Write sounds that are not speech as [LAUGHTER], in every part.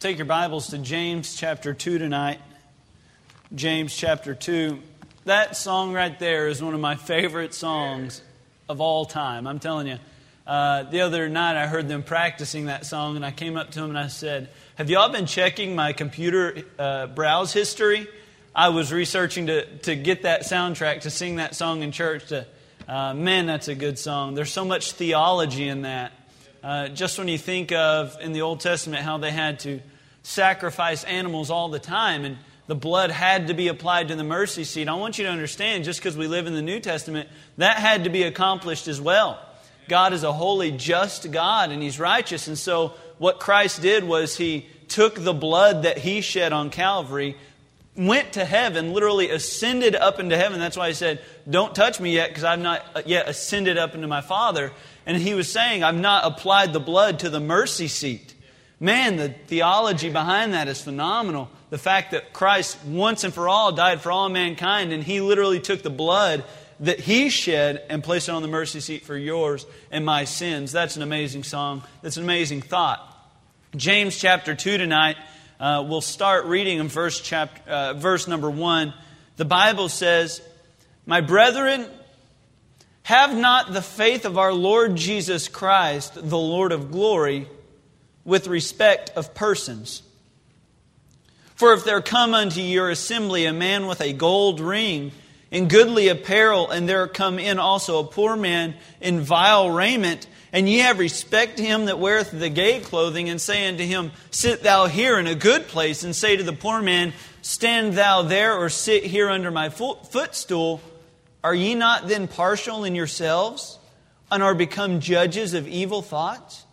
Take your Bibles to James chapter 2 tonight. James chapter 2. That song right there is one of my favorite songs of all time. I'm telling you. Uh, the other night I heard them practicing that song, and I came up to them and I said, Have y'all been checking my computer uh, browse history? I was researching to, to get that soundtrack to sing that song in church. To, uh, man, that's a good song. There's so much theology in that. Uh, just when you think of in the Old Testament how they had to sacrifice animals all the time and the blood had to be applied to the mercy seat, I want you to understand just because we live in the New Testament, that had to be accomplished as well. God is a holy, just God, and He's righteous. And so, what Christ did was He took the blood that He shed on Calvary, went to heaven, literally ascended up into heaven. That's why He said, Don't touch me yet, because I've not yet ascended up into my Father. And he was saying, I've not applied the blood to the mercy seat. Man, the theology behind that is phenomenal. The fact that Christ once and for all died for all mankind, and he literally took the blood that he shed and placed it on the mercy seat for yours and my sins. That's an amazing song. That's an amazing thought. James chapter 2 tonight, uh, we'll start reading in verse, chapter, uh, verse number 1. The Bible says, My brethren, have not the faith of our Lord Jesus Christ, the Lord of glory, with respect of persons. For if there come unto your assembly a man with a gold ring, in goodly apparel, and there come in also a poor man in vile raiment, and ye have respect to him that weareth the gay clothing, and say unto him, Sit thou here in a good place, and say to the poor man, Stand thou there, or sit here under my footstool, are ye not then partial in yourselves, and are become judges of evil thoughts?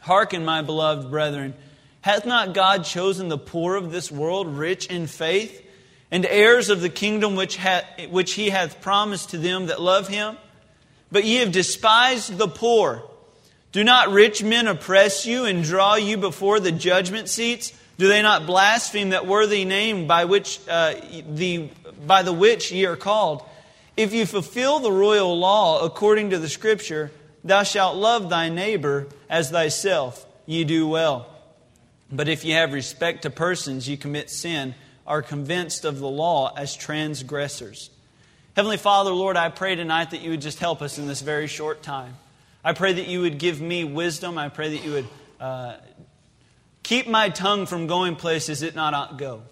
Hearken, my beloved brethren, hath not God chosen the poor of this world rich in faith, and heirs of the kingdom which, hath, which he hath promised to them that love him? But ye have despised the poor. Do not rich men oppress you and draw you before the judgment seats? Do they not blaspheme that worthy name by which uh, the by the which ye are called? If you fulfill the royal law according to the Scripture, thou shalt love thy neighbor as thyself, ye do well. But if ye have respect to persons, ye commit sin, are convinced of the law as transgressors. Heavenly Father, Lord, I pray tonight that you would just help us in this very short time. I pray that you would give me wisdom. I pray that you would uh, keep my tongue from going places it not go.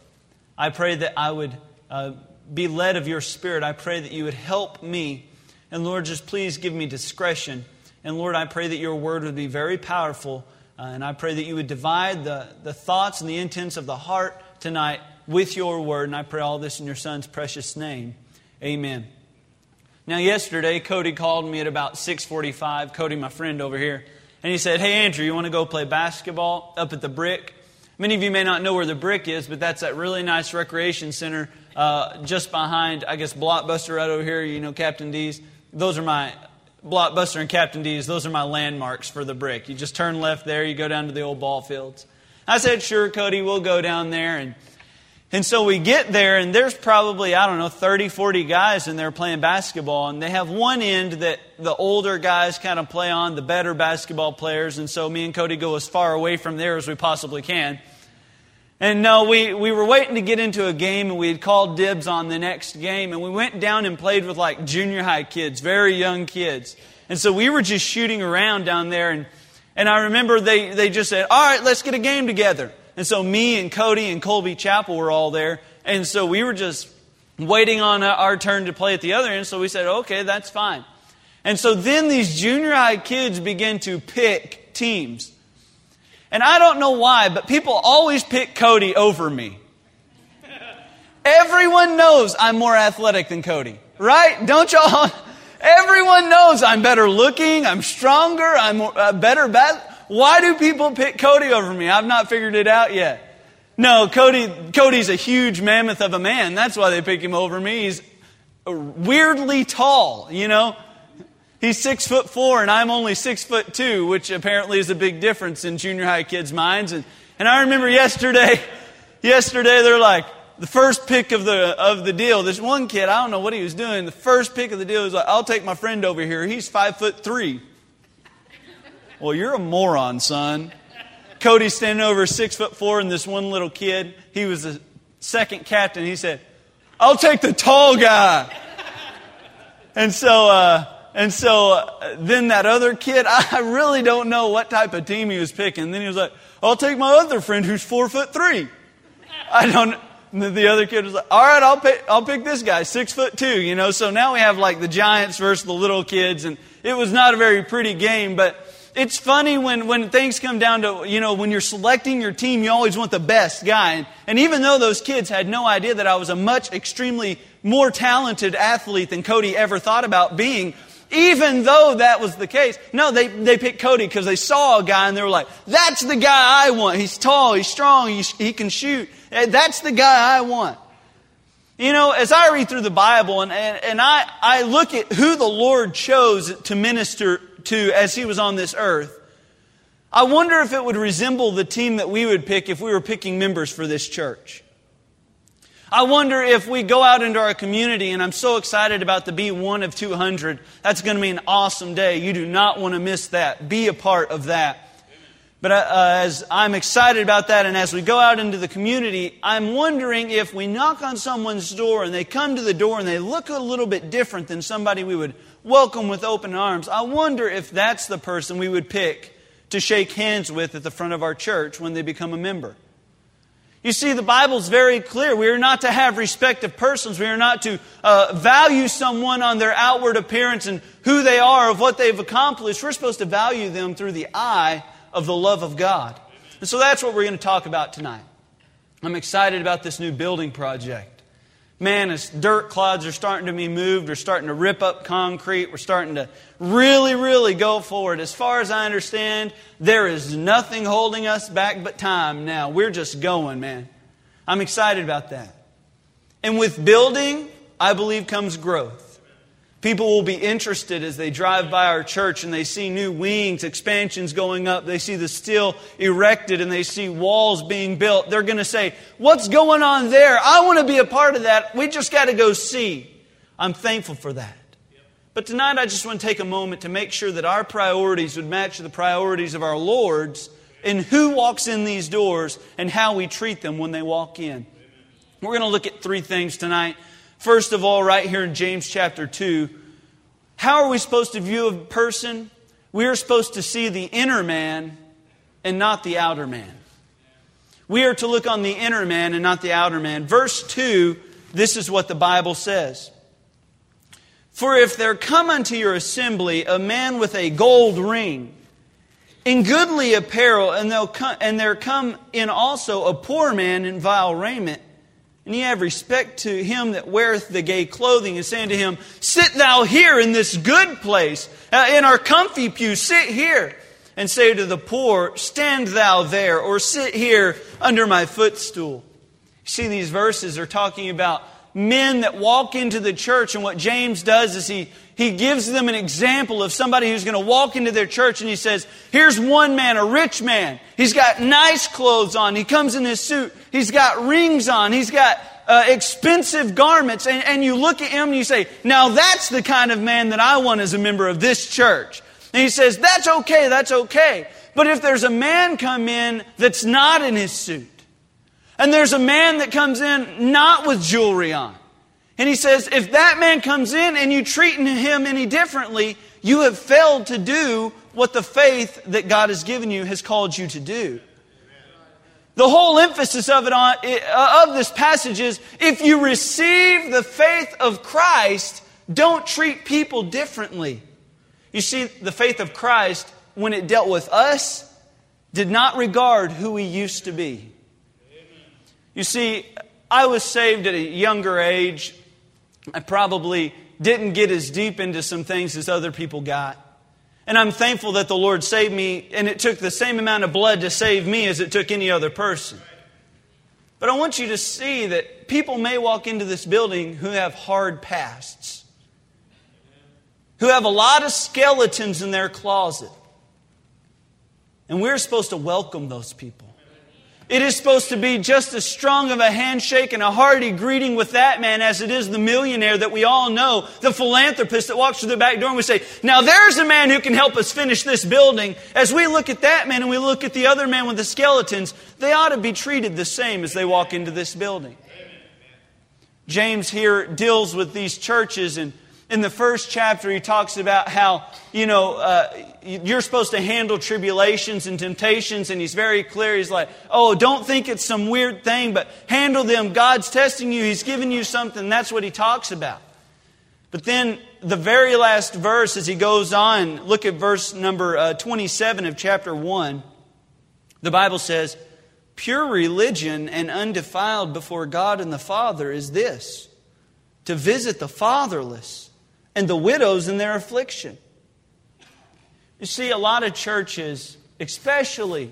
I pray that I would uh, be led of your Spirit, I pray that you would help me. And Lord, just please give me discretion. And Lord, I pray that your word would be very powerful. Uh, and I pray that you would divide the, the thoughts and the intents of the heart tonight with your word. And I pray all this in your son's precious name. Amen. Now, yesterday, Cody called me at about 6:45. Cody, my friend over here, and he said, "Hey, Andrew, you want to go play basketball up at the Brick?" Many of you may not know where the Brick is, but that's that really nice recreation center uh, just behind, I guess, Blockbuster right over here, you know, Captain D's. Those are my, Blockbuster and Captain D's, those are my landmarks for the brick. You just turn left there, you go down to the old ball fields. I said, sure, Cody, we'll go down there. And, and so we get there, and there's probably, I don't know, 30, 40 guys in there playing basketball. And they have one end that the older guys kind of play on, the better basketball players. And so me and Cody go as far away from there as we possibly can. And no, we, we were waiting to get into a game and we had called dibs on the next game and we went down and played with like junior high kids, very young kids. And so we were just shooting around down there and, and I remember they, they just said, all right, let's get a game together. And so me and Cody and Colby Chapel were all there. And so we were just waiting on uh, our turn to play at the other end. So we said, okay, that's fine. And so then these junior high kids began to pick teams. And I don't know why, but people always pick Cody over me. Everyone knows I'm more athletic than Cody, right? Don't y'all? Everyone knows I'm better looking, I'm stronger, I'm better. Why do people pick Cody over me? I've not figured it out yet. No, Cody, Cody's a huge mammoth of a man. That's why they pick him over me. He's weirdly tall, you know. He's six foot four, and I'm only six foot two, which apparently is a big difference in junior high kids' minds. And, and I remember yesterday, [LAUGHS] yesterday they're like, the first pick of the of the deal. This one kid, I don't know what he was doing. The first pick of the deal was like, "I'll take my friend over here. He's five foot three. Well, you're a moron, son. Cody standing over six foot four and this one little kid. He was the second captain. He said, I'll take the tall guy. and so, uh, and so uh, then that other kid, [LAUGHS] I really don't know what type of team he was picking. And then he was like, I'll take my other friend who's four foot three. I don't, the other kid was like, all right, I'll pick, I'll pick this guy, six foot two, you know. So now we have like the giants versus the little kids. And it was not a very pretty game, but it's funny when, when things come down to, you know, when you're selecting your team, you always want the best guy. And, and even though those kids had no idea that I was a much extremely more talented athlete than Cody ever thought about being, even though that was the case, no, they, they picked Cody because they saw a guy and they were like, that's the guy I want. He's tall, he's strong, he, he can shoot. Eh, that's the guy I want. You know, as I read through the Bible and, and, and I, I look at who the Lord chose to minister to as he was on this earth, I wonder if it would resemble the team that we would pick if we were picking members for this church. I wonder if we go out into our community, and I'm so excited about the Be One of 200. That's going to be an awesome day. You do not want to miss that. Be a part of that. But uh, as I'm excited about that, and as we go out into the community, I'm wondering if we knock on someone's door and they come to the door and they look a little bit different than somebody we would welcome with open arms. I wonder if that's the person we would pick to shake hands with at the front of our church when they become a member. You see, the Bible's very clear. We are not to have respect of persons. We are not to uh, value someone on their outward appearance and who they are, of what they've accomplished. We're supposed to value them through the eye of the love of God. And so that's what we're going to talk about tonight. I'm excited about this new building project. Man, as dirt clods are starting to be moved, we're starting to rip up concrete, we're starting to really, really go forward. As far as I understand, there is nothing holding us back but time now. We're just going, man. I'm excited about that. And with building, I believe comes growth. People will be interested as they drive by our church and they see new wings, expansions going up. They see the steel erected and they see walls being built. They're going to say, What's going on there? I want to be a part of that. We just got to go see. I'm thankful for that. But tonight I just want to take a moment to make sure that our priorities would match the priorities of our Lord's in who walks in these doors and how we treat them when they walk in. We're going to look at three things tonight. First of all, right here in James chapter 2, how are we supposed to view a person? We are supposed to see the inner man and not the outer man. We are to look on the inner man and not the outer man. Verse 2, this is what the Bible says. For if there come unto your assembly a man with a gold ring, in goodly apparel, and, come, and there come in also a poor man in vile raiment, and ye have respect to him that weareth the gay clothing, and saying to him, Sit thou here in this good place, uh, in our comfy pew, sit here. And say to the poor, Stand thou there, or sit here under my footstool. See, these verses are talking about men that walk into the church, and what James does is he, he gives them an example of somebody who's going to walk into their church, and he says, Here's one man, a rich man. He's got nice clothes on. He comes in his suit. He's got rings on. He's got uh, expensive garments. And, and you look at him and you say, Now that's the kind of man that I want as a member of this church. And he says, That's okay, that's okay. But if there's a man come in that's not in his suit, and there's a man that comes in not with jewelry on. And he says, if that man comes in and you treat him any differently, you have failed to do what the faith that God has given you has called you to do. The whole emphasis of it on, uh, of this passage is if you receive the faith of Christ, don't treat people differently. You see, the faith of Christ, when it dealt with us, did not regard who we used to be. You see, I was saved at a younger age. I probably didn't get as deep into some things as other people got. And I'm thankful that the Lord saved me, and it took the same amount of blood to save me as it took any other person. But I want you to see that people may walk into this building who have hard pasts, who have a lot of skeletons in their closet. And we're supposed to welcome those people. It is supposed to be just as strong of a handshake and a hearty greeting with that man as it is the millionaire that we all know, the philanthropist that walks through the back door and we say, Now there's a man who can help us finish this building. As we look at that man and we look at the other man with the skeletons, they ought to be treated the same as they walk into this building. James here deals with these churches and in the first chapter, he talks about how, you know, uh, you're supposed to handle tribulations and temptations, and he's very clear. He's like, oh, don't think it's some weird thing, but handle them. God's testing you, He's giving you something. That's what he talks about. But then the very last verse, as he goes on, look at verse number uh, 27 of chapter 1. The Bible says, Pure religion and undefiled before God and the Father is this to visit the fatherless and the widows in their affliction. You see, a lot of churches, especially,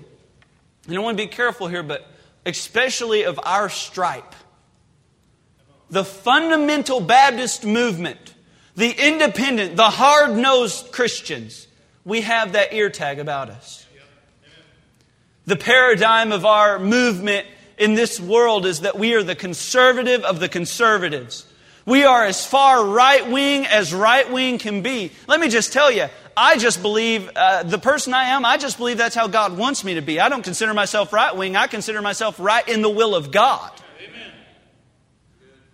and I want to be careful here, but especially of our stripe, the fundamental Baptist movement, the independent, the hard nosed Christians, we have that ear tag about us. The paradigm of our movement in this world is that we are the conservative of the conservatives. We are as far right wing as right wing can be. Let me just tell you, I just believe uh, the person I am, I just believe that's how God wants me to be. I don't consider myself right wing, I consider myself right in the will of God. Amen.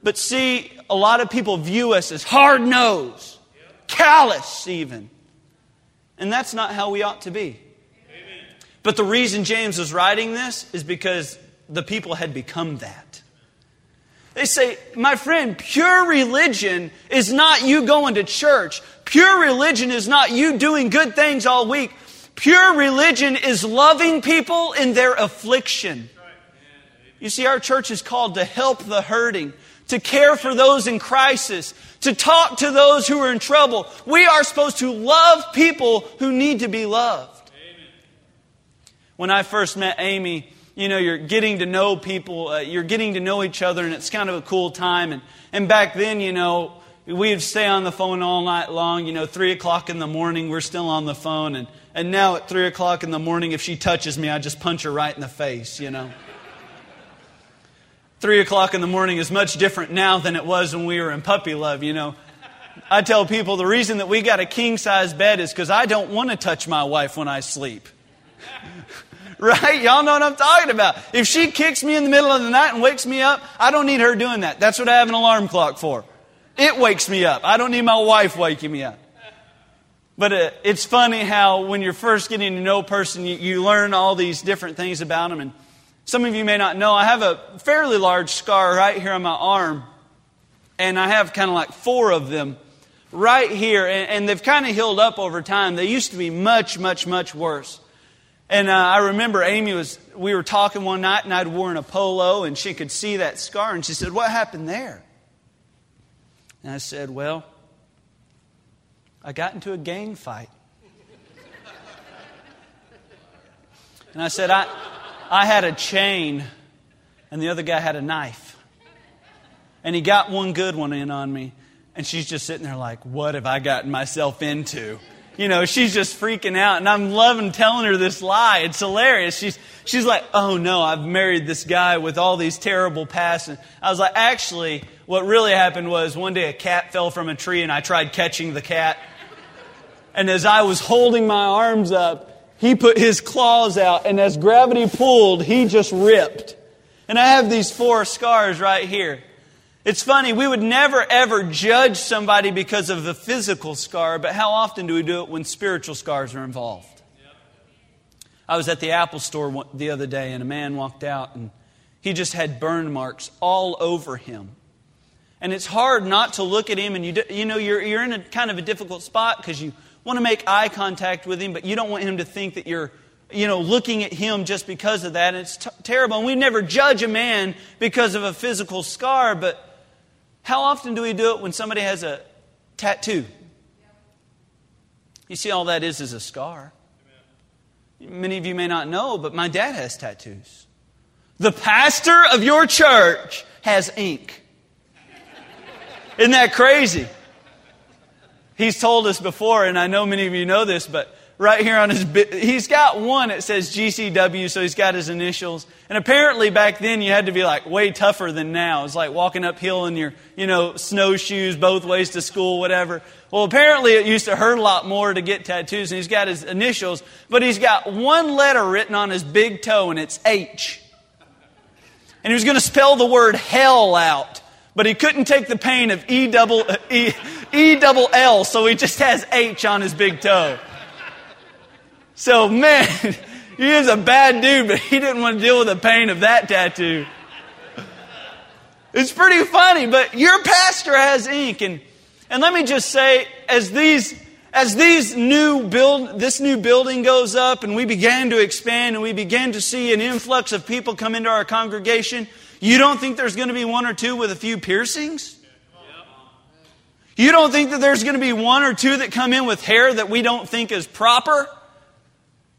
But see, a lot of people view us as hard nosed, callous even. And that's not how we ought to be. Amen. But the reason James is writing this is because the people had become that. They say, my friend, pure religion is not you going to church. Pure religion is not you doing good things all week. Pure religion is loving people in their affliction. You see, our church is called to help the hurting, to care for those in crisis, to talk to those who are in trouble. We are supposed to love people who need to be loved. When I first met Amy, you know, you're getting to know people, uh, you're getting to know each other, and it's kind of a cool time. And, and back then, you know, we'd stay on the phone all night long. You know, 3 o'clock in the morning, we're still on the phone. And, and now at 3 o'clock in the morning, if she touches me, I just punch her right in the face, you know. 3 o'clock in the morning is much different now than it was when we were in puppy love, you know. I tell people the reason that we got a king size bed is because I don't want to touch my wife when I sleep. [LAUGHS] Right? Y'all know what I'm talking about. If she kicks me in the middle of the night and wakes me up, I don't need her doing that. That's what I have an alarm clock for. It wakes me up. I don't need my wife waking me up. But uh, it's funny how when you're first getting to know a person, you, you learn all these different things about them. And some of you may not know, I have a fairly large scar right here on my arm. And I have kind of like four of them right here. And, and they've kind of healed up over time. They used to be much, much, much worse. And uh, I remember Amy was, we were talking one night and I'd worn a polo and she could see that scar and she said, What happened there? And I said, Well, I got into a gang fight. And I said, I, I had a chain and the other guy had a knife. And he got one good one in on me. And she's just sitting there like, What have I gotten myself into? You know, she's just freaking out. And I'm loving telling her this lie. It's hilarious. She's, she's like, oh no, I've married this guy with all these terrible pasts. And I was like, actually, what really happened was one day a cat fell from a tree and I tried catching the cat. And as I was holding my arms up, he put his claws out, and as gravity pulled, he just ripped. And I have these four scars right here. It's funny, we would never ever judge somebody because of the physical scar, but how often do we do it when spiritual scars are involved? I was at the Apple store the other day and a man walked out and he just had burn marks all over him. And it's hard not to look at him and you, do, you know, you're, you're in a kind of a difficult spot because you want to make eye contact with him, but you don't want him to think that you're, you know, looking at him just because of that. And it's t- terrible. And we never judge a man because of a physical scar, but how often do we do it when somebody has a tattoo? You see, all that is is a scar. Many of you may not know, but my dad has tattoos. The pastor of your church has ink. Isn't that crazy? He's told us before, and I know many of you know this, but right here on his. He's got one that says GCW, so he's got his initials. And apparently back then you had to be like way tougher than now. It's like walking uphill in your, you know, snowshoes both ways to school, whatever. Well, apparently it used to hurt a lot more to get tattoos, and he's got his initials, but he's got one letter written on his big toe, and it's H. And he was going to spell the word hell out, but he couldn't take the pain of E double E, e double L, so he just has H on his big toe. So, man, [LAUGHS] he is a bad dude, but he didn't want to deal with the pain of that tattoo. It's pretty funny, but your pastor has ink, and and let me just say, as these as these new build, this new building goes up and we began to expand and we began to see an influx of people come into our congregation, you don't think there's going to be one or two with a few piercings? You don't think that there's going to be one or two that come in with hair that we don't think is proper?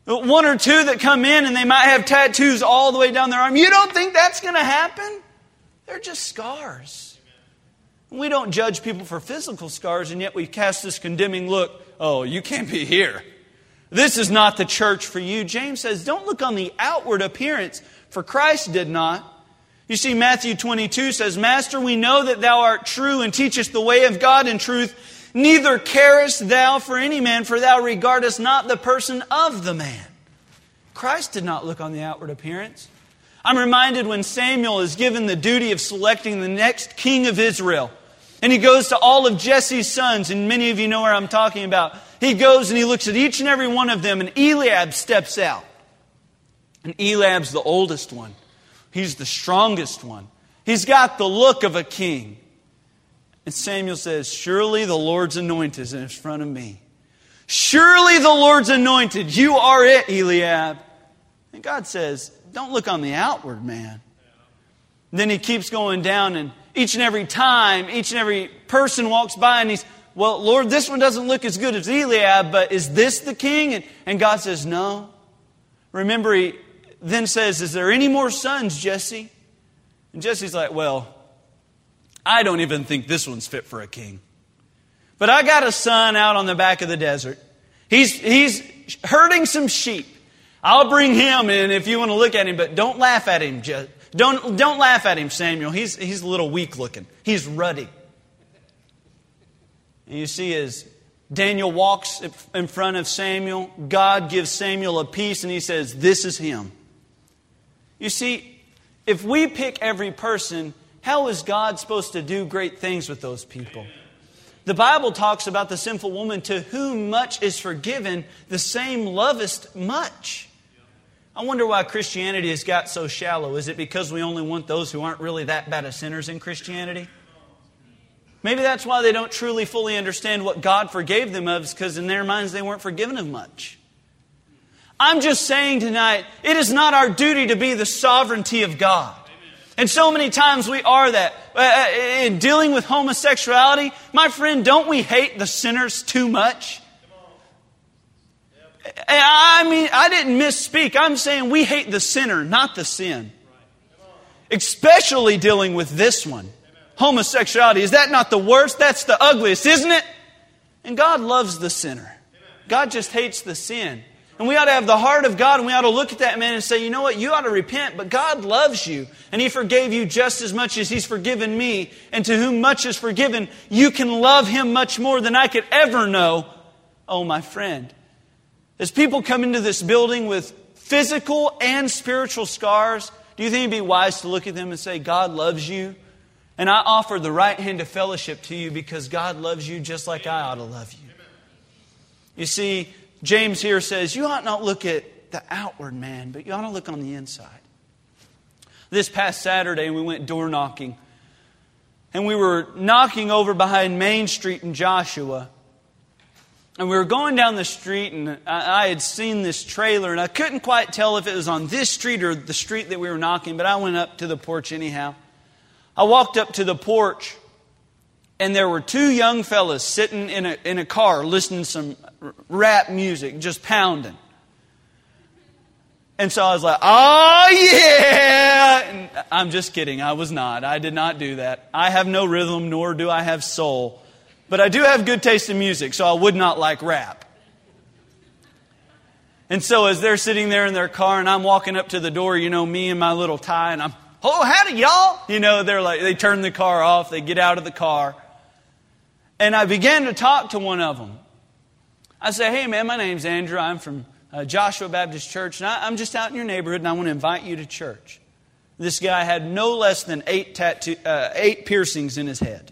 One or two that come in and they might have tattoos all the way down their arm. You don't think that's going to happen? They're just scars. We don't judge people for physical scars, and yet we cast this condemning look oh, you can't be here. This is not the church for you. James says, don't look on the outward appearance, for Christ did not. You see, Matthew 22 says, Master, we know that thou art true and teachest the way of God in truth. Neither carest thou for any man, for thou regardest not the person of the man. Christ did not look on the outward appearance. I'm reminded when Samuel is given the duty of selecting the next king of Israel. And he goes to all of Jesse's sons, and many of you know where I'm talking about. He goes and he looks at each and every one of them, and Eliab steps out. And Eliab's the oldest one, he's the strongest one. He's got the look of a king. And Samuel says, Surely the Lord's anointed is in front of me. Surely the Lord's anointed. You are it, Eliab. And God says, Don't look on the outward man. And then he keeps going down, and each and every time, each and every person walks by and he's, well, Lord, this one doesn't look as good as Eliab, but is this the king? And, and God says, no. Remember, he then says, Is there any more sons, Jesse? And Jesse's like, Well, I don't even think this one's fit for a king. But I got a son out on the back of the desert. He's, he's herding some sheep. I'll bring him in if you want to look at him, but don't laugh at him, don't, don't laugh at him, Samuel. He's, he's a little weak looking. He's ruddy. And you see, as Daniel walks in front of Samuel, God gives Samuel a peace and he says, This is him. You see, if we pick every person, how is God supposed to do great things with those people? The Bible talks about the sinful woman to whom much is forgiven, the same lovest much. I wonder why Christianity has got so shallow. Is it because we only want those who aren't really that bad of sinners in Christianity? Maybe that's why they don't truly fully understand what God forgave them of, because in their minds they weren't forgiven of much. I'm just saying tonight, it is not our duty to be the sovereignty of God. And so many times we are that. Uh, uh, in dealing with homosexuality, my friend, don't we hate the sinners too much? I mean, I didn't misspeak. I'm saying we hate the sinner, not the sin. Especially dealing with this one homosexuality. Is that not the worst? That's the ugliest, isn't it? And God loves the sinner. God just hates the sin. And we ought to have the heart of God and we ought to look at that man and say, you know what? You ought to repent, but God loves you. And He forgave you just as much as He's forgiven me. And to whom much is forgiven, you can love Him much more than I could ever know. Oh, my friend. As people come into this building with physical and spiritual scars, do you think it'd be wise to look at them and say, God loves you? And I offer the right hand of fellowship to you because God loves you just like I ought to love you. You see, James here says, You ought not look at the outward man, but you ought to look on the inside. This past Saturday, we went door knocking. And we were knocking over behind Main Street in Joshua. And we were going down the street, and I, I, had seen this trailer, and I couldn't quite tell if it was on this street or the street that we were knocking, but I went up to the porch anyhow. I walked up to the porch, and there were two young fellas sitting in a, in a car listening to some rap music, just pounding. And so I was like, oh, yeah! And I'm just kidding. I was not. I did not do that. I have no rhythm, nor do I have soul. But I do have good taste in music, so I would not like rap. And so as they're sitting there in their car and I'm walking up to the door, you know, me and my little tie, and I'm, oh, howdy, y'all. You know, they're like, they turn the car off, they get out of the car. And I began to talk to one of them. I said, hey, man, my name's Andrew. I'm from uh, Joshua Baptist Church, and I, I'm just out in your neighborhood, and I want to invite you to church. This guy had no less than eight, tattoo, uh, eight piercings in his head.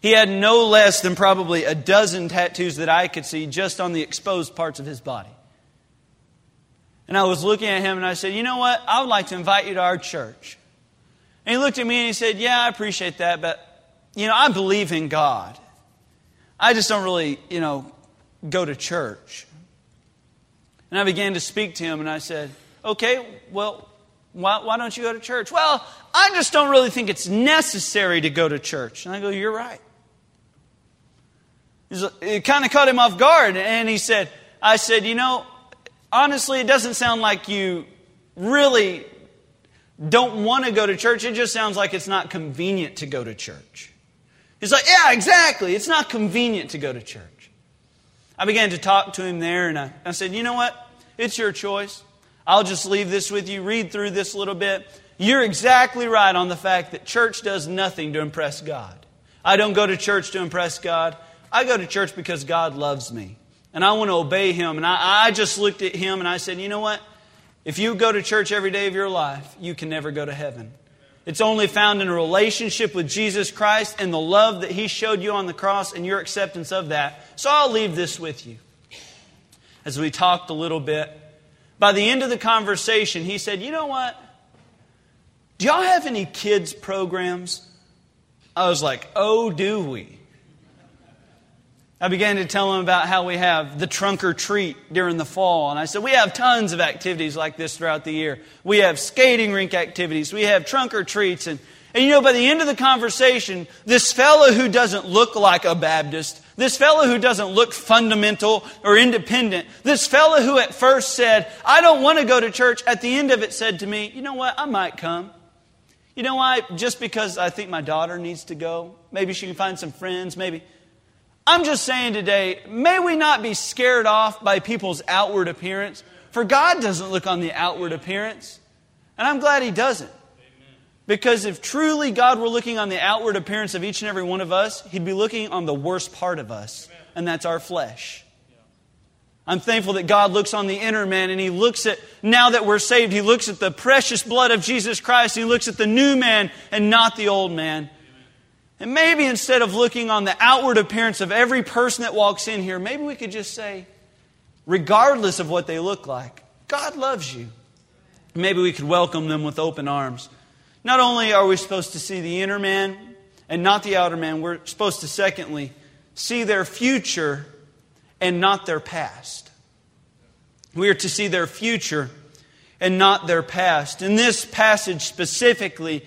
He had no less than probably a dozen tattoos that I could see just on the exposed parts of his body. And I was looking at him and I said, You know what? I would like to invite you to our church. And he looked at me and he said, Yeah, I appreciate that, but, you know, I believe in God. I just don't really, you know, go to church. And I began to speak to him and I said, Okay, well, why, why don't you go to church? Well, I just don't really think it's necessary to go to church. And I go, You're right. It kind of caught him off guard. And he said, I said, You know, honestly, it doesn't sound like you really don't want to go to church. It just sounds like it's not convenient to go to church. He's like, Yeah, exactly. It's not convenient to go to church. I began to talk to him there, and I, I said, You know what? It's your choice. I'll just leave this with you. Read through this a little bit. You're exactly right on the fact that church does nothing to impress God. I don't go to church to impress God. I go to church because God loves me. And I want to obey Him. And I, I just looked at Him and I said, you know what? If you go to church every day of your life, you can never go to heaven. It's only found in a relationship with Jesus Christ and the love that He showed you on the cross and your acceptance of that. So I'll leave this with you. As we talked a little bit, by the end of the conversation, he said, You know what? Do y'all have any kids' programs? I was like, Oh, do we? I began to tell him about how we have the trunk or treat during the fall. And I said, We have tons of activities like this throughout the year. We have skating rink activities, we have trunk or treats. And, and you know, by the end of the conversation, this fellow who doesn't look like a Baptist, this fellow who doesn't look fundamental or independent, this fellow who at first said, I don't want to go to church, at the end of it said to me, You know what? I might come. You know why? Just because I think my daughter needs to go. Maybe she can find some friends. Maybe. I'm just saying today, may we not be scared off by people's outward appearance, for God doesn't look on the outward appearance. And I'm glad He doesn't. Because if truly God were looking on the outward appearance of each and every one of us, He'd be looking on the worst part of us, and that's our flesh. I'm thankful that God looks on the inner man and He looks at, now that we're saved, He looks at the precious blood of Jesus Christ. He looks at the new man and not the old man. And maybe instead of looking on the outward appearance of every person that walks in here, maybe we could just say, regardless of what they look like, God loves you. Maybe we could welcome them with open arms. Not only are we supposed to see the inner man and not the outer man, we're supposed to, secondly, see their future and not their past. We are to see their future and not their past. In this passage specifically,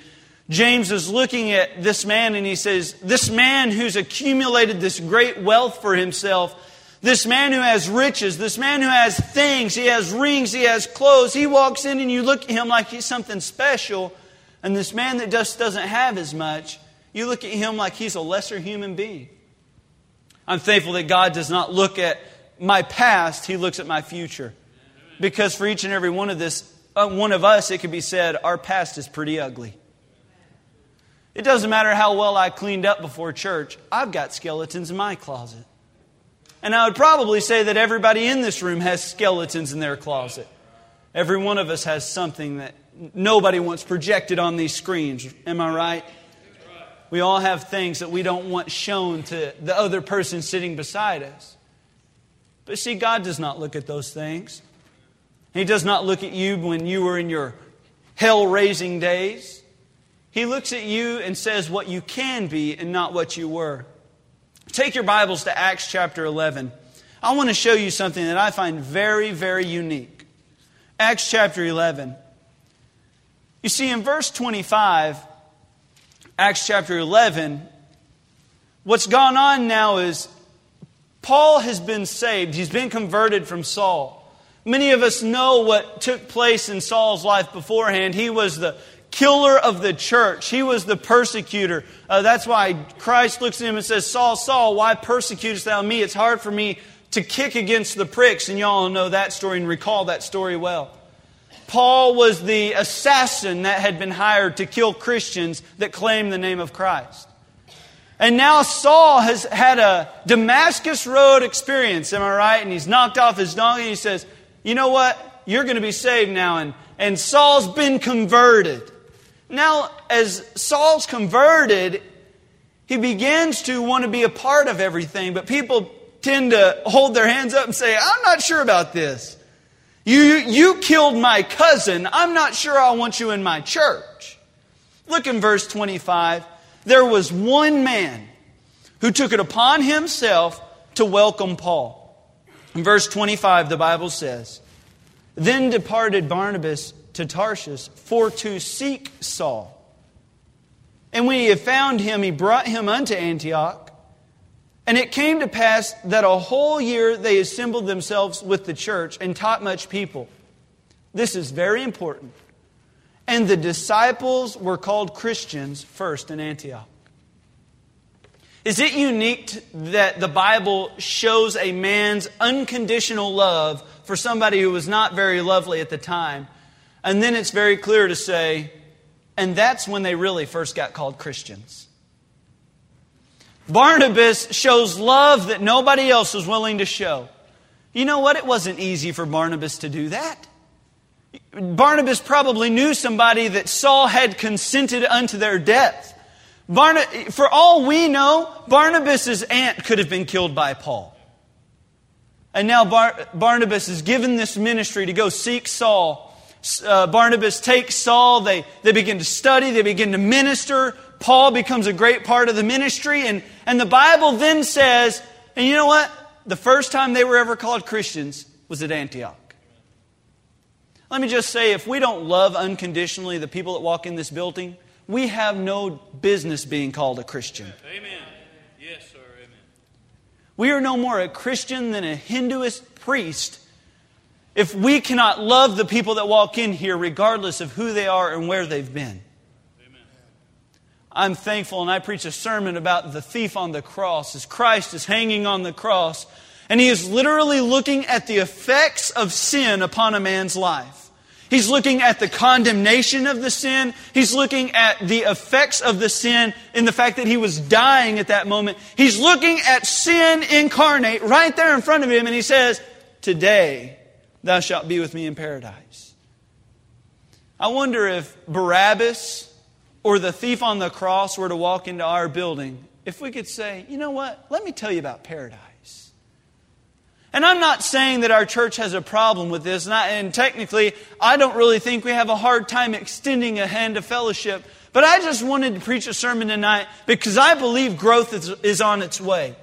James is looking at this man and he says, This man who's accumulated this great wealth for himself, this man who has riches, this man who has things, he has rings, he has clothes, he walks in and you look at him like he's something special. And this man that just doesn't have as much, you look at him like he's a lesser human being. I'm thankful that God does not look at my past, he looks at my future. Because for each and every one of this, uh, one of us, it could be said, our past is pretty ugly. It doesn't matter how well I cleaned up before church, I've got skeletons in my closet. And I would probably say that everybody in this room has skeletons in their closet. Every one of us has something that nobody wants projected on these screens. Am I right? We all have things that we don't want shown to the other person sitting beside us. But see, God does not look at those things. He does not look at you when you were in your hell raising days. He looks at you and says what you can be and not what you were. Take your Bibles to Acts chapter 11. I want to show you something that I find very, very unique. Acts chapter 11. You see, in verse 25, Acts chapter 11, what's gone on now is Paul has been saved. He's been converted from Saul. Many of us know what took place in Saul's life beforehand. He was the killer of the church. He was the persecutor. Uh, that's why Christ looks at him and says, Saul, Saul, why persecutest thou me? It's hard for me to kick against the pricks, and y'all know that story and recall that story well. Paul was the assassin that had been hired to kill Christians that claimed the name of Christ. And now Saul has had a Damascus Road experience, am I right? And he's knocked off his donkey and he says, You know what? You're going to be saved now. And, and Saul's been converted. Now, as Saul's converted, he begins to want to be a part of everything, but people tend to hold their hands up and say, I'm not sure about this. You, you killed my cousin. I'm not sure I want you in my church. Look in verse 25. There was one man who took it upon himself to welcome Paul. In verse 25, the Bible says, Then departed Barnabas to Tarsus for to seek Saul. And when he had found him, he brought him unto Antioch. And it came to pass that a whole year they assembled themselves with the church and taught much people. This is very important. And the disciples were called Christians first in Antioch. Is it unique that the Bible shows a man's unconditional love for somebody who was not very lovely at the time? And then it's very clear to say, and that's when they really first got called Christians. Barnabas shows love that nobody else was willing to show. You know what? It wasn't easy for Barnabas to do that. Barnabas probably knew somebody that Saul had consented unto their death. Barna- for all we know, Barnabas' aunt could have been killed by Paul. And now Bar- Barnabas is given this ministry to go seek Saul. Uh, Barnabas takes Saul, they, they begin to study, they begin to minister. Paul becomes a great part of the ministry. And, and the Bible then says, and you know what? The first time they were ever called Christians was at Antioch. Let me just say if we don't love unconditionally the people that walk in this building, we have no business being called a Christian. Amen. Yes, sir. Amen. We are no more a Christian than a Hinduist priest if we cannot love the people that walk in here regardless of who they are and where they've been. I'm thankful, and I preach a sermon about the thief on the cross as Christ is hanging on the cross, and he is literally looking at the effects of sin upon a man's life. He's looking at the condemnation of the sin. He's looking at the effects of the sin in the fact that he was dying at that moment. He's looking at sin incarnate right there in front of him, and he says, Today thou shalt be with me in paradise. I wonder if Barabbas or the thief on the cross were to walk into our building, if we could say, you know what, let me tell you about paradise. And I'm not saying that our church has a problem with this, and, I, and, technically, I don't really think we have a hard time extending a hand of fellowship. But I just wanted to preach a sermon tonight because I believe growth is, is on its way.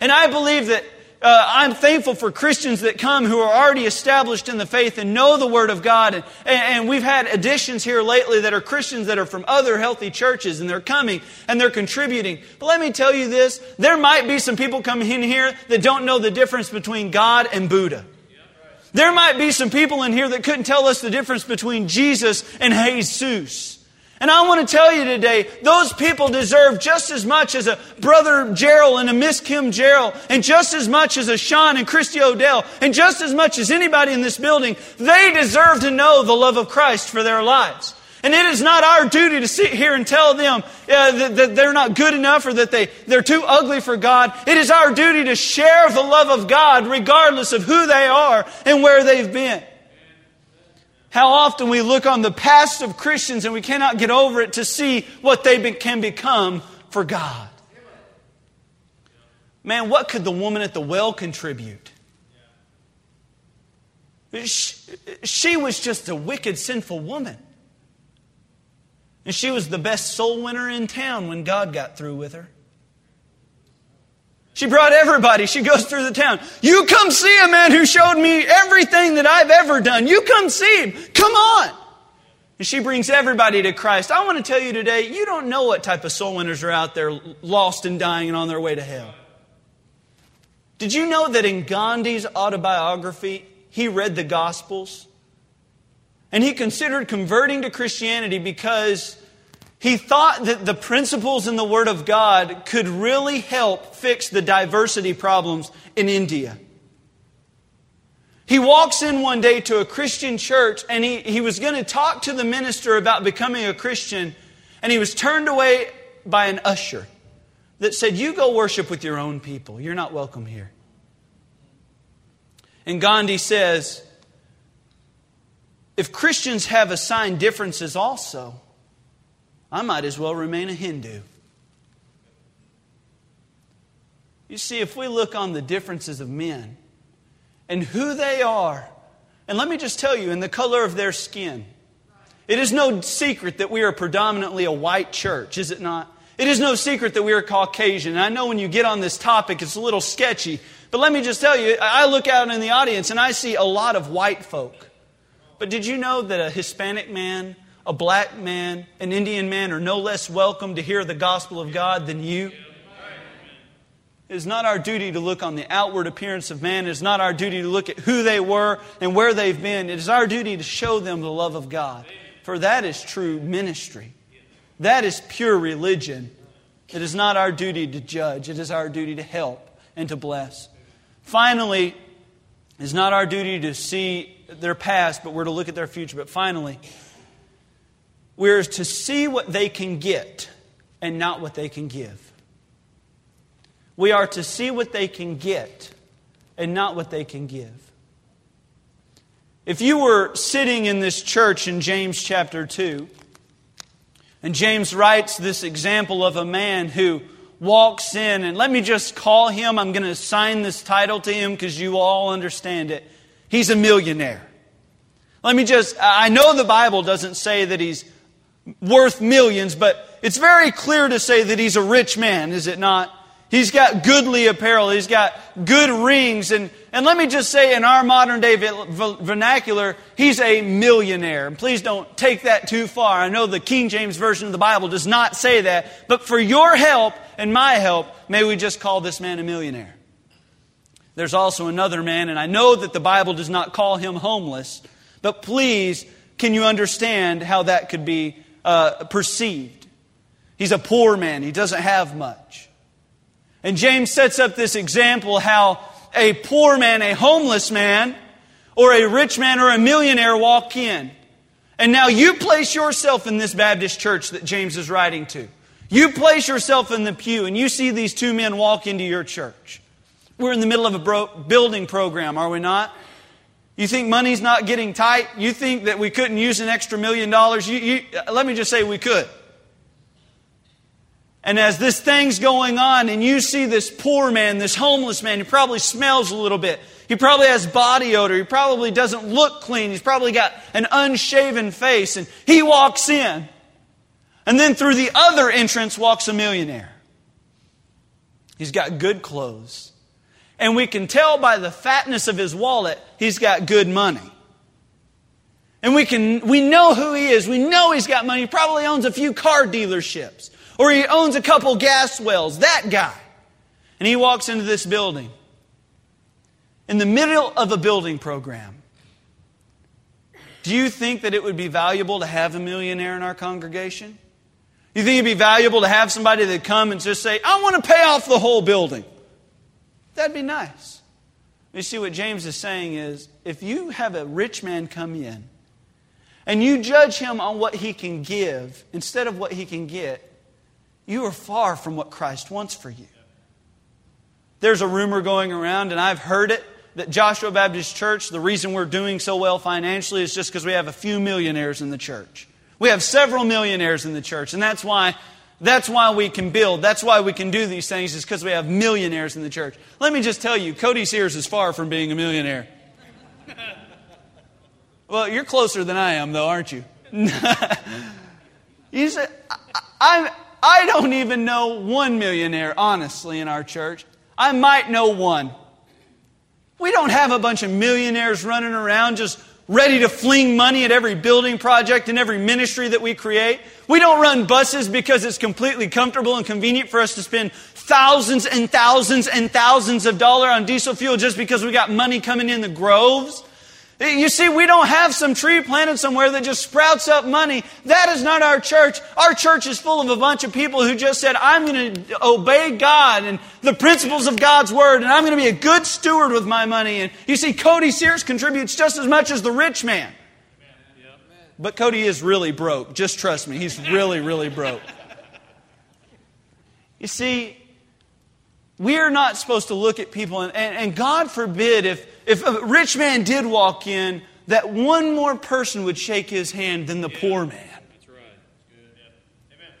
And I believe that uh, I'm thankful for Christians that come who are already established in the faith and know the Word of God. And, and we've had additions here lately that are Christians that are from other healthy churches, and they're coming and they're contributing. But let me tell you this there might be some people coming in here that don't know the difference between God and Buddha. There might be some people in here that couldn't tell us the difference between Jesus and Jesus. And I want to tell you today, those people deserve just as much as a brother Gerald and a Miss Kim Gerald, and just as much as a Sean and Christy Odell, and just as much as anybody in this building. They deserve to know the love of Christ for their lives. And it is not our duty to sit here and tell them uh, that, that they're not good enough or that they, they're too ugly for God. It is our duty to share the love of God regardless of who they are and where they've been. How often we look on the past of Christians and we cannot get over it to see what they can become for God. Man, what could the woman at the well contribute? She, she was just a wicked, sinful woman. And she was the best soul winner in town when God got through with her. She brought everybody. She goes through the town. You come see a man who showed me everything that I've ever done. You come see him. Come on. And she brings everybody to Christ. I want to tell you today, you don't know what type of soul winners are out there lost and dying and on their way to hell. Did you know that in Gandhi's autobiography, he read the Gospels? And he considered converting to Christianity because he thought that the principles in the Word of God could really help fix the diversity problems in India. He walks in one day to a Christian church and he, he was going to talk to the minister about becoming a Christian, and he was turned away by an usher that said, You go worship with your own people. You're not welcome here. And Gandhi says, If Christians have assigned differences also, I might as well remain a Hindu. You see, if we look on the differences of men and who they are, and let me just tell you, in the color of their skin, it is no secret that we are predominantly a white church, is it not? It is no secret that we are Caucasian. And I know when you get on this topic, it's a little sketchy. But let me just tell you, I look out in the audience and I see a lot of white folk. But did you know that a Hispanic man, a black man, an Indian man are no less welcome to hear the gospel of God than you? It is not our duty to look on the outward appearance of man. It is not our duty to look at who they were and where they've been. It is our duty to show them the love of God. For that is true ministry. That is pure religion. It is not our duty to judge, it is our duty to help and to bless. Finally, it is not our duty to see their past, but we're to look at their future. But finally, we're to see what they can get and not what they can give. We are to see what they can get and not what they can give. If you were sitting in this church in James chapter 2, and James writes this example of a man who walks in, and let me just call him, I'm going to assign this title to him because you all understand it. He's a millionaire. Let me just, I know the Bible doesn't say that he's worth millions, but it's very clear to say that he's a rich man, is it not? He's got goodly apparel. He's got good rings. And, and let me just say, in our modern day vernacular, he's a millionaire. Please don't take that too far. I know the King James Version of the Bible does not say that. But for your help and my help, may we just call this man a millionaire. There's also another man, and I know that the Bible does not call him homeless, but please, can you understand how that could be uh, perceived? He's a poor man, he doesn't have much. And James sets up this example how a poor man, a homeless man, or a rich man or a millionaire walk in. And now you place yourself in this Baptist church that James is writing to. You place yourself in the pew and you see these two men walk into your church. We're in the middle of a bro- building program, are we not? You think money's not getting tight? You think that we couldn't use an extra million dollars? You, you, let me just say we could. And as this thing's going on, and you see this poor man, this homeless man, he probably smells a little bit. He probably has body odor. He probably doesn't look clean. He's probably got an unshaven face. And he walks in. And then through the other entrance walks a millionaire. He's got good clothes. And we can tell by the fatness of his wallet, he's got good money. And we can, we know who he is. We know he's got money. He probably owns a few car dealerships. Or he owns a couple gas wells. That guy. And he walks into this building. In the middle of a building program. Do you think that it would be valuable to have a millionaire in our congregation? You think it'd be valuable to have somebody that come and just say, I want to pay off the whole building? That'd be nice. You see, what James is saying is if you have a rich man come in and you judge him on what he can give instead of what he can get, you are far from what Christ wants for you. There's a rumor going around, and I've heard it, that Joshua Baptist Church, the reason we're doing so well financially is just because we have a few millionaires in the church. We have several millionaires in the church, and that's why, that's why we can build. That's why we can do these things, is because we have millionaires in the church. Let me just tell you, Cody Sears is far from being a millionaire. [LAUGHS] well, you're closer than I am, though, aren't you? [LAUGHS] you I'm. I don't even know one millionaire, honestly, in our church. I might know one. We don't have a bunch of millionaires running around just ready to fling money at every building project and every ministry that we create. We don't run buses because it's completely comfortable and convenient for us to spend thousands and thousands and thousands of dollars on diesel fuel just because we got money coming in the groves. You see, we don't have some tree planted somewhere that just sprouts up money. That is not our church. Our church is full of a bunch of people who just said, I'm going to obey God and the principles of God's Word, and I'm going to be a good steward with my money. And you see, Cody Sears contributes just as much as the rich man. But Cody is really broke. Just trust me, he's really, really broke. You see, we are not supposed to look at people, and, and, and, God forbid if, if a rich man did walk in, that one more person would shake his hand than the yeah, poor man. That's right. Amen.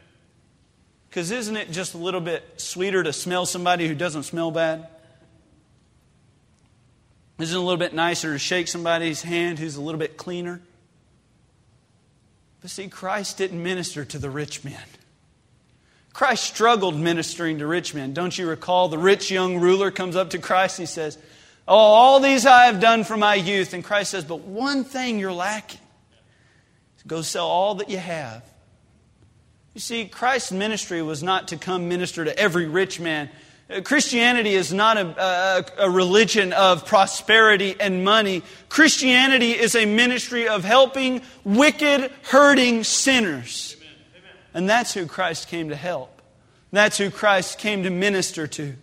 Because isn't it just a little bit sweeter to smell somebody who doesn't smell bad? Isn't it a little bit nicer to shake somebody's hand who's a little bit cleaner? But see, Christ didn't minister to the rich men. Christ struggled ministering to rich men. Don't you recall the rich young ruler comes up to Christ and he says, Oh, all these I have done for my youth. And Christ says, But one thing you're lacking. Go sell all that you have. You see, Christ's ministry was not to come minister to every rich man. Uh, Christianity is not a, a, a, religion of prosperity and money. Christianity is a ministry of helping wicked, hurting sinners. And that's who Christ came to help. That's who Christ came to minister to.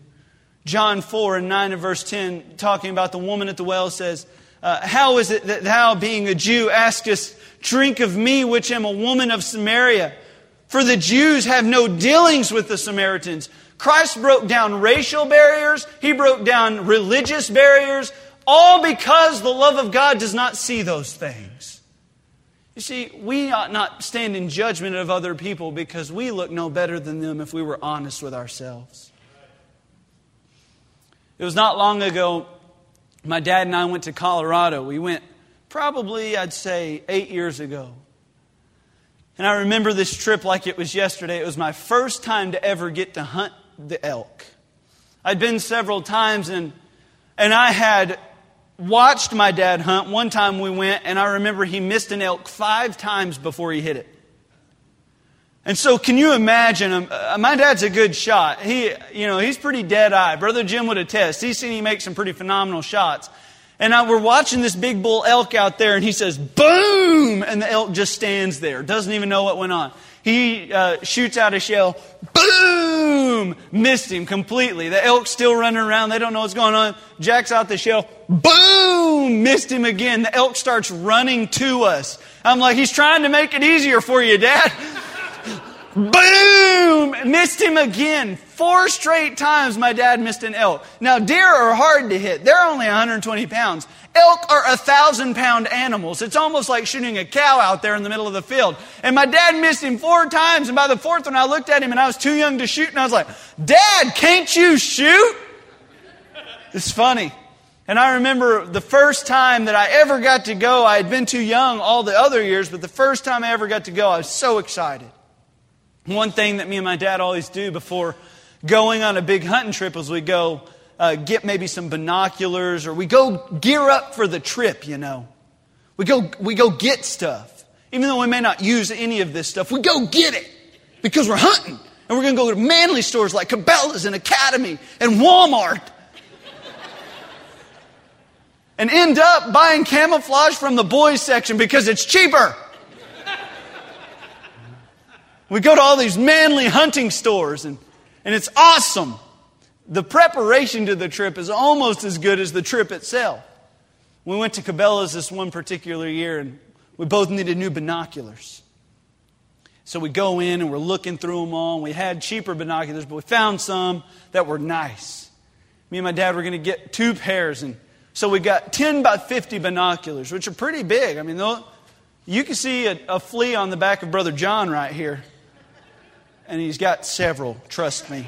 John 4 and 9 and verse 10, talking about the woman at the well, says, uh, How is it that thou, being a Jew, askest, Drink of me, which am a woman of Samaria? For the Jews have no dealings with the Samaritans. Christ broke down racial barriers, he broke down religious barriers, all because the love of God does not see those things. You see, we ought not stand in judgment of other people because we look no better than them if we were honest with ourselves. It was not long ago, my dad and I went to Colorado. We went probably, I'd say, eight years ago. And I remember this trip like it was yesterday. It was my first time to ever get to hunt the elk. I'd been several times and, and I had watched my dad hunt. One time we went, and I remember he missed an elk five times before he hit it. And so, can you imagine? Um, uh, my dad's a good shot. He, you know, he's pretty dead eye. Brother Jim would attest. He's seen he make some pretty phenomenal shots. And I, we're watching this big bull elk out there, and he says, "Boom!" and the elk just stands there, doesn't even know what went on. He uh, shoots out a shell, boom! Missed him completely. The elk's still running around. They don't know what's going on. Jacks out the shell, boom! Missed him again. The elk starts running to us. I'm like, he's trying to make it easier for you, Dad. [LAUGHS] boom! Missed him again. Four straight times my dad missed an elk. Now, deer are hard to hit. They're only 120 pounds. Elk are a thousand pound animals. It's almost like shooting a cow out there in the middle of the field. And my dad missed him four times. And by the fourth one, I looked at him and I was too young to shoot. And I was like, Dad, can't you shoot? It's funny. And I remember the first time that I ever got to go, I had been too young all the other years, but the first time I ever got to go, I was so excited. One thing that me and my dad always do before going on a big hunting trip is we go uh, get maybe some binoculars or we go gear up for the trip, you know. We go, we go get stuff. Even though we may not use any of this stuff, we go get it because we're hunting. And we're going to go to manly stores like Cabela's and Academy and Walmart. and end up buying camouflage from the boys section because it's cheaper. We go to all these manly hunting stores and, and it's awesome the preparation to the trip is almost as good as the trip itself. We went to Cabela's this one particular year and we both needed new binoculars. So we go in and we're looking through them all. And we had cheaper binoculars, but we found some that were nice. Me and my dad were going to get two pairs. And so we got 10 by 50 binoculars, which are pretty big. I mean, you can see a, a flea on the back of Brother John right here. And he's got several, trust me.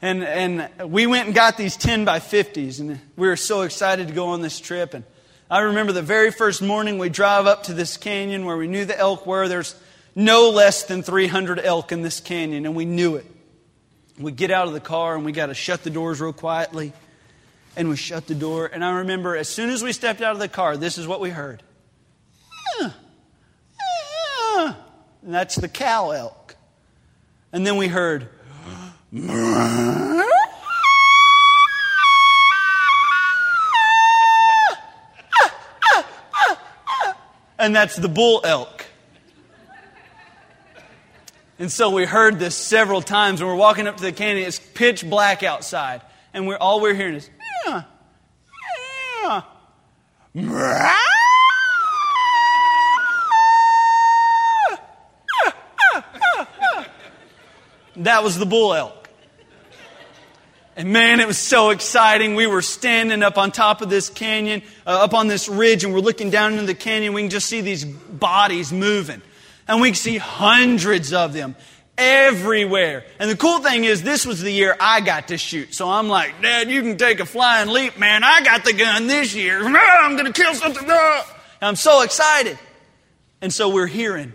And, and we went and got these 10 by 50s, and we were so excited to go on this trip. And I remember the very first morning we drive up to this canyon where we knew the elk were. There's no less than 300 elk in this canyon, and we knew it. We get out of the car and we got to shut the doors real quietly. And we shut the door. And I remember as soon as we stepped out of the car, this is what we heard and that's the cow elk. And then we heard, and that's the bull elk. And so we heard this several times, when we're walking up to the canyon. It's pitch black outside, and we're all we're hearing is, yeah, yeah. That was the bull elk. And man, it was so exciting. We were standing up on top of this canyon, uh, up on this ridge, and we're looking down into the canyon. We can just see these bodies moving. And we can see hundreds of them everywhere. And the cool thing is, this was the year I got to shoot. So I'm like, Dad, you can take a flying leap, man. I got the gun this year. [LAUGHS] I'm going to kill something. And I'm so excited. And so we're hearing,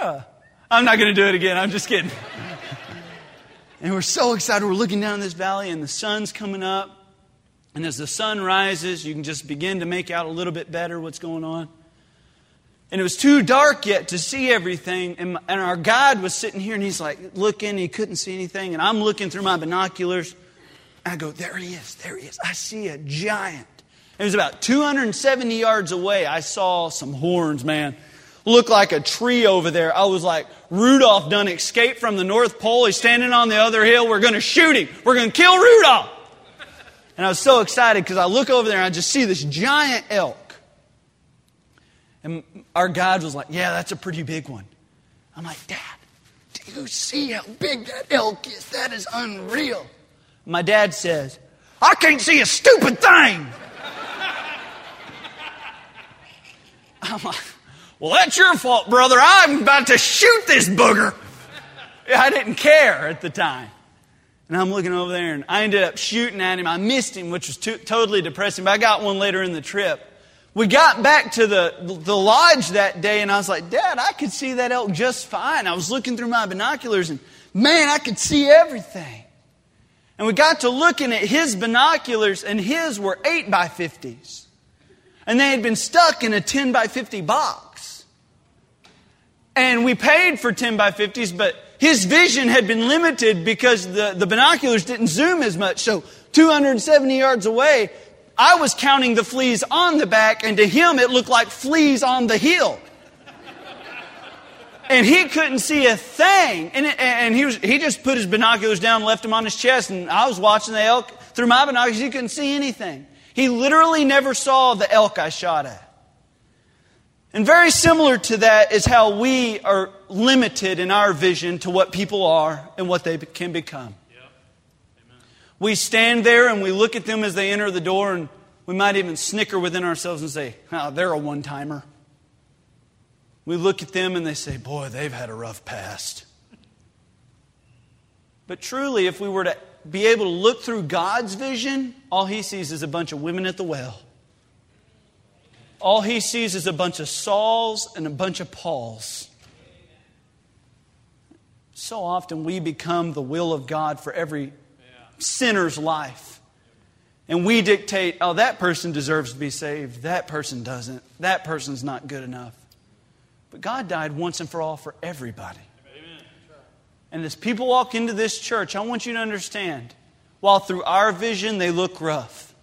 ah. I'm not going to do it again. I'm just kidding. And we're so excited. We're looking down this valley, and the sun's coming up. And as the sun rises, you can just begin to make out a little bit better what's going on. And it was too dark yet to see everything. And, and our guide was sitting here, and he's like looking. He couldn't see anything. And I'm looking through my binoculars. I go, There he is. There he is. I see a giant. It was about 270 yards away. I saw some horns, man looked like a tree over there. I was like, Rudolph done escaped from the North Pole. He's standing on the other hill. We're going to shoot him. We're going to kill Rudolph. And I was so excited because I look over there and I just see this giant elk. And our guide was like, Yeah, that's a pretty big one. I'm like, Dad, do you see how big that elk is? That is unreal. My dad says, I can't see a stupid thing. [LAUGHS] I'm like, well, that's your fault, brother. I'm about to shoot this booger. I didn't care at the time. And I'm looking over there, and I ended up shooting at him. I missed him, which was too, totally depressing, but I got one later in the trip. We got back to the, the lodge that day, and I was like, Dad, I could see that elk just fine. I was looking through my binoculars, and man, I could see everything. And we got to looking at his binoculars, and his were 8 by 50s. And they had been stuck in a 10 by 50 box. And we paid for 10 by 50s, but his vision had been limited because the, the binoculars didn't zoom as much. So 270 yards away, I was counting the fleas on the back, and to him it looked like fleas on the hill. And he couldn't see a thing. And, and he, was, he just put his binoculars down, left them on his chest, and I was watching the elk through my binoculars. He couldn't see anything. He literally never saw the elk I shot at. And very similar to that is how we are limited in our vision to what people are and what they can become. We stand there and we look at them as they enter the door, and we might even snicker within ourselves and say, oh, they're a one timer. We look at them and they say, boy, they've had a rough past. But truly, if we were to be able to look through God's vision, all he sees is a bunch of women at the well all he sees is a bunch of Sauls and a bunch of Pauls. So often we become the will of God for every sinner's life. And we dictate, oh, that person deserves to be saved. That person doesn't. That person's not good enough. But God died once and for all for everybody. And as people walk into this church, I want you to understand while through our vision they look rough,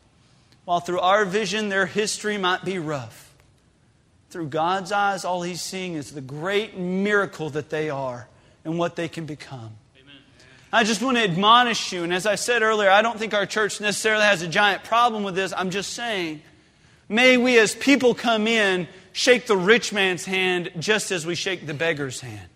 while through our vision, their history might be rough. Through God's eyes, all He's seeing is the great miracle that they are and what they can become. Amen. I just want to admonish you, and as I said earlier, I don't think our church necessarily has a giant problem with this. I'm just saying, may we as people come in shake the rich man's hand just as we shake the beggar's hand.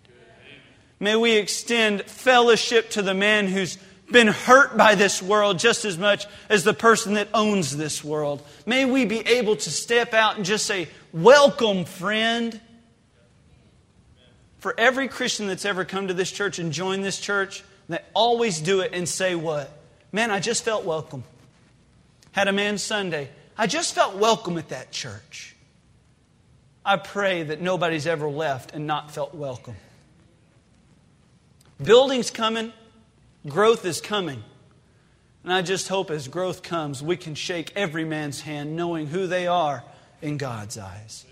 May we extend fellowship to the man who's been hurt by this world just as much as the person that owns this world. May we be able to step out and just say, Welcome, friend. For every Christian that's ever come to this church and joined this church, they always do it and say, What? Man, I just felt welcome. Had a man Sunday. I just felt welcome at that church. I pray that nobody's ever left and not felt welcome. Buildings coming, Growth is coming. And I just hope as growth comes, we can shake every man's hand knowing who they are in God's eyes.